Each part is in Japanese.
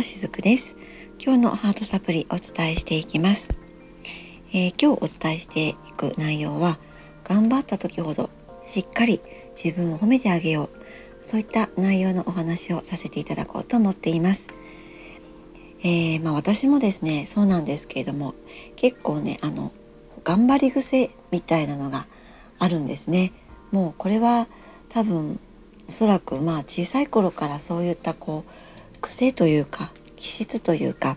はしずくです。今日のハートサプリお伝えしていきます、えー、今日お伝えしていく内容は頑張った時ほどしっかり自分を褒めてあげよう。そういった内容のお話をさせていただこうと思っています、えー、まあ、私もですねそうなんですけれども結構ねあの頑張り癖みたいなのがあるんですね。もうこれは多分おそらくまあ小さい頃からそういったこう癖というか気質というか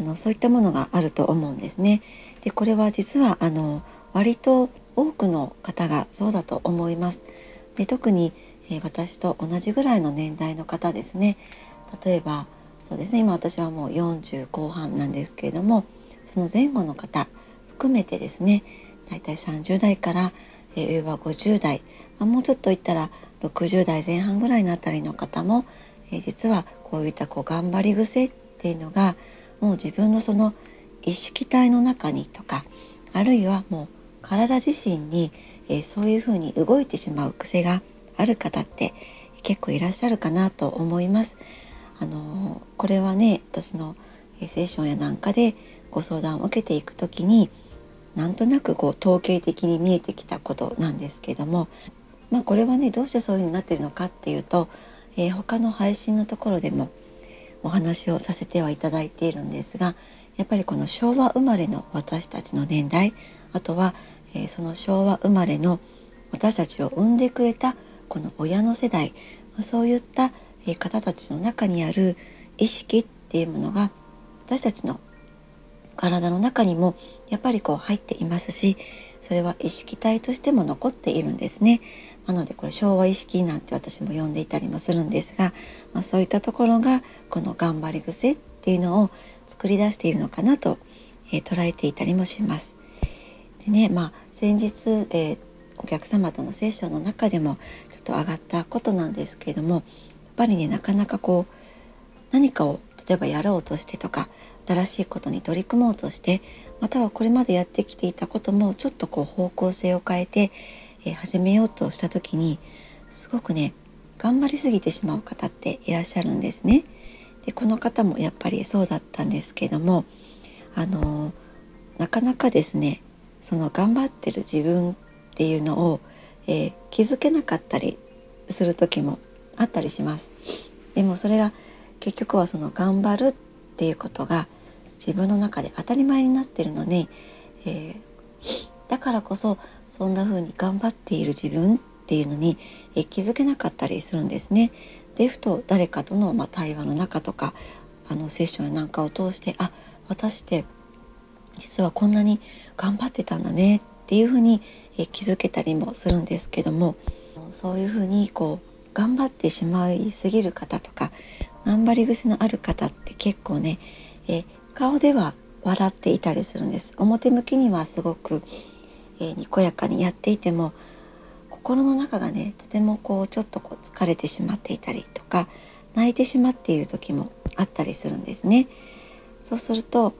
あのそういったものがあると思うんですね。でこれは実はあの割と多くの方がそうだと思います。で特に、えー、私と同じぐらいの年代の方ですね例えばそうですね今私はもう40後半なんですけれどもその前後の方含めてですねだいたい30代から、えー、上は50代、まあ、もうちょっといったら60代前半ぐらいのあたりの方も、え、実はこういったこう頑張り癖っていうのがもう自分のその意識体の中にとかあるいはもう体自身に、え、そういうふうに動いてしまう癖がある方って結構いらっしゃるかなと思います。あのこれはね私のセッションやなんかでご相談を受けていく時になんとなくこう統計的に見えてきたことなんですけどもまあこれはねどうしてそういうふうになってるのかっていうとえー、他の配信のところでもお話をさせてはいただいているんですがやっぱりこの昭和生まれの私たちの年代あとは、えー、その昭和生まれの私たちを産んでくれたこの親の世代、そういった、方たちの中にある意識っていうものが私たちの体の中にもやっぱりこう入っていますしそれは意識体としても残っているんですね。なのでこれ昭和意識なんて私も呼んでいたりもするんですが、まあ、そういったところがこの頑張り癖っていうのを作り出しているのかなと、えー、捉えていたりもします。でねまあ先日、えー、お客様とのセッションの中でもちょっと上がったことなんですけれどもやっぱりねなかなかこう何かを例えばやろうとしてとか新しいことに取り組もうとしてまたはこれまでやってきていたこともちょっとこう方向性を変えてえ始めようとした時にすごくね頑張りすぎてしまう方っていらっしゃるんですね。でこの方もやっぱりそうだったんですけどもあのなかなかですねその頑張ってる自分っていうのを、えー、気づけなかったりする時もあったりします。でもそれが結局はその頑張るっていうことが自分の中で当たり前になってるのに、えー、だからこそそんな風に頑張っている自分っていうのにえ気づけなかったりするんですね。でふと誰かとの、まあ、対話の中とかあのセッションなんかを通してあ私って実はこんなに頑張ってたんだねっていうふうにえ気づけたりもするんですけどもそういうふうにこう頑張ってしまいすぎる方とか頑張り癖のある方って結構ねえ顔では笑っていたりするんです表向きにはすごくえ、にこやかにやっていても心の中がねとてもこうちょっとこう疲れてしまっていたりとか泣いてしまっている時もあったりするんですね。そうすると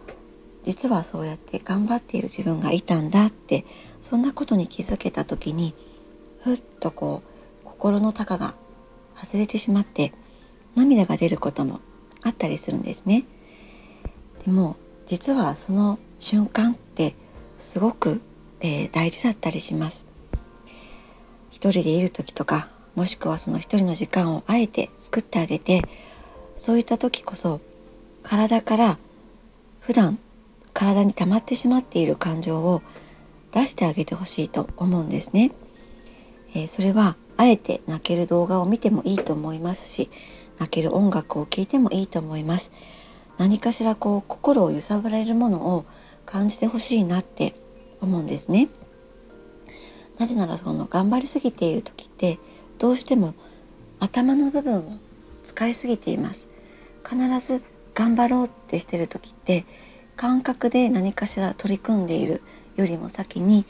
実はそうやって頑張っている自分がいたんだってそんなことに気づけた時にふっとこう心の高が外れてしまって涙が出ることもあったりするんですね。でも実はその瞬間ってすごくえー、大事だったりします。一人でいる時とかもしくはその一人の時間をあえて作ってあげてそういった時こそ体から普段体に溜まってしまっている感情を出してあげてほしいと思うんですね、えー、それはあえて泣ける動画を見てもいいと思いますし泣ける音楽を聴いてもいいと思います。何かしらこう心を揺さぶられるものを感じてほしいなって思うんですね。なぜならその頑張りすぎている時ってどうしても頭の部分を使いすぎています。必ず頑張ろうってしてる時って感覚で何かしら取り組んでいるよりも先に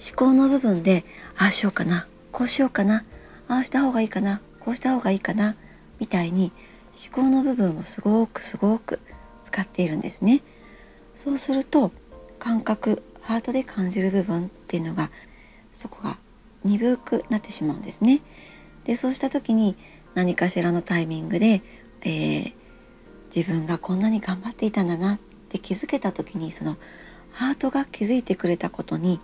思考の部分でああしようかなこうしようかなああした方がいいかなこうした方がいいかなみたいに思考の部分をすごくすごく使っているんですね。そうすると感覚ハートで感じる部分っていうのがそこが鈍くなってしまうんですね。でそうした時に何かしらのタイミングで、えー、自分がこんなに頑張っていたんだなって気づけた時にそのハートが気づいてくれたことに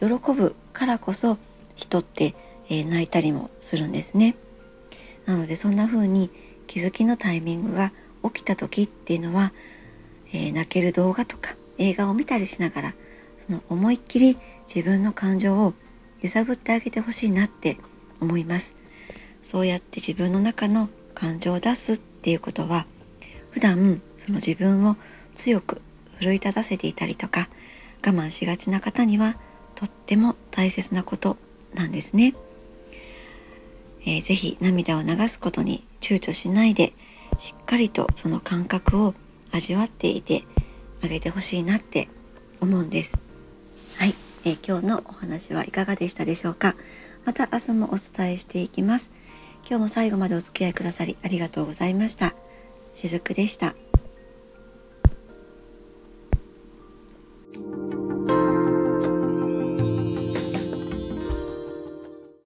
喜ぶからこそ人って、えー、泣いたりもするんですね。なのでそんな風に気づきのタイミングが起きた時っていうのは、えー、泣ける動画とか映画を見たりしながらその思いっきり自分の感情を揺さぶってあげてほしいなって思います。そうやって自分の中の感情を出すっていうことは普段その自分を強く奮い立たせていたりとか我慢しがちな方にはとっても大切なことなんですね。えー、ぜひ涙を流すことに躊躇しないでしっかりとその感覚を味わっていてあげてほしいなって思うんです。はい、えー、今日のお話はいかがでしたでしょうか？また明日もお伝えしていきます。今日も最後までお付き合いくださりありがとうございました。しずくでした。